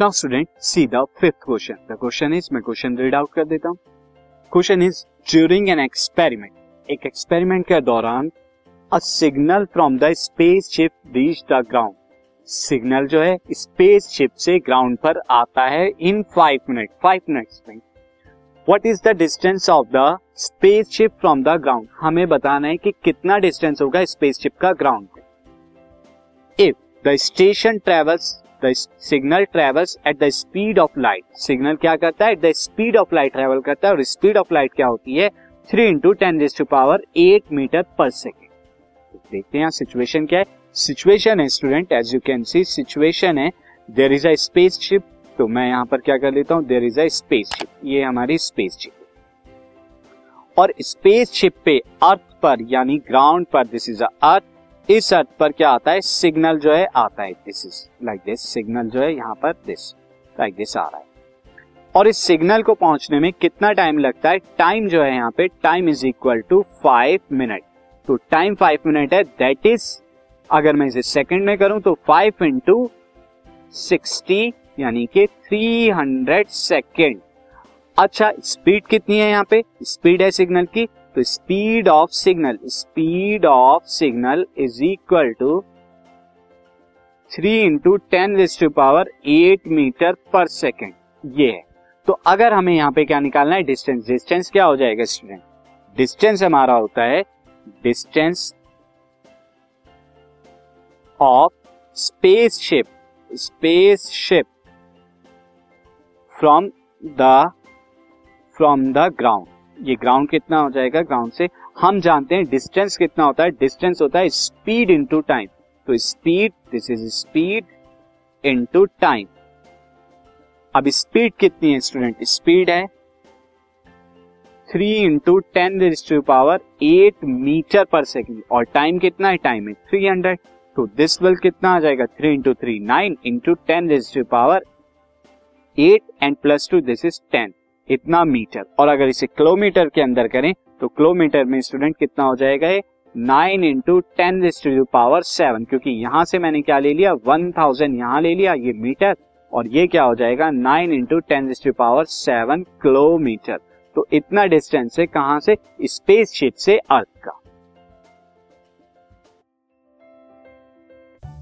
Now student see the fifth question the question is मैं question read out कर देता हूँ। Question is during an experiment एक experiment के दौरान a signal from the space ship reach the ground signal जो है space ship से ग्राउंड पर आता है in five minute five minutes में what is the distance of the space ship from the ground हमें बताना है कि कितना डिस्टेंस होगा स्पेस शिप का ground if the station travels signal travels at the speed of light signal क्या करता है? At the speed of light travel करता है और स्पीड ऑफ़ लाइट क्या होती है? Three into ten to power eight metre per second देखते हैं यहाँ सिचुएशन क्या है? सिचुएशन है student as you can see situation है there is a space ship तो मैं यहाँ पर क्या कर लेता हूँ? There is a space ship ये हमारी स्पेस शिप और स्पेस शिप पे अर्थ पर, यानी ग्राउंड पर दिस इज़ अर्थ इस अर्थ पर क्या आता है? सिग्नल जो है आता है this is like this signal जो है यहाँ पर दिस लाइक दिस आ रहा है। और इस सिग्नल को पहुँचने में कितना टाइम लगता है? टाइम जो है यहाँ पे time is equal to five minute तो टाइम फाइव मिनट है दैट इज़ अगर मैं इसे सेकंड में करूँ तो फाइव इंटू सिक्सटी यानी कि थ्री हंड्रेड सेकेंड अच्छा स्पीड कितनी है यहाँ पे? स्पीड है सिग्नल की। तो speed of signal speed of signal is equal to three into ten to power eight metre per second ये है। तो अगर हमें यहाँ पे क्या निकालना है? डिस्टेंस डिस्टेंस क्या हो जाएगा स्टूडेंट डिस्टेंस हमारा होता है distance of space ship space ship from the from the ground ये ग्राउंड कितना हो जाएगा? ग्राउंड से हम जानते हैं डिस्टेंस कितना होता है। डिस्टेंस होता है स्पीड इंटू टाइम तो speed this is speed into time अब स्पीड कितनी है स्टूडेंट स्पीड है three into ten to power eight metre per second और टाइम कितना है? टाइम है थ्री हंड्रेड तो दिस विल कितना आ जाएगा? Three into three nine into ten register power eight and plus two this is ten इतना मीटर। और अगर इसे किलोमीटर के अंदर करें तो किलोमीटर में स्टूडेंट कितना हो जाएगा ये? Nine into ten power seven क्योंकि यहाँ से मैंने क्या ले लिया? वन थाउज़ेंड यहाँ ले लिया, ये मीटर। और ये क्या हो जाएगा? Nine into ten power seven kilometre. तो इतना डिस्टेंस है कहाँ से? स्पेस शिप से अर्थ का।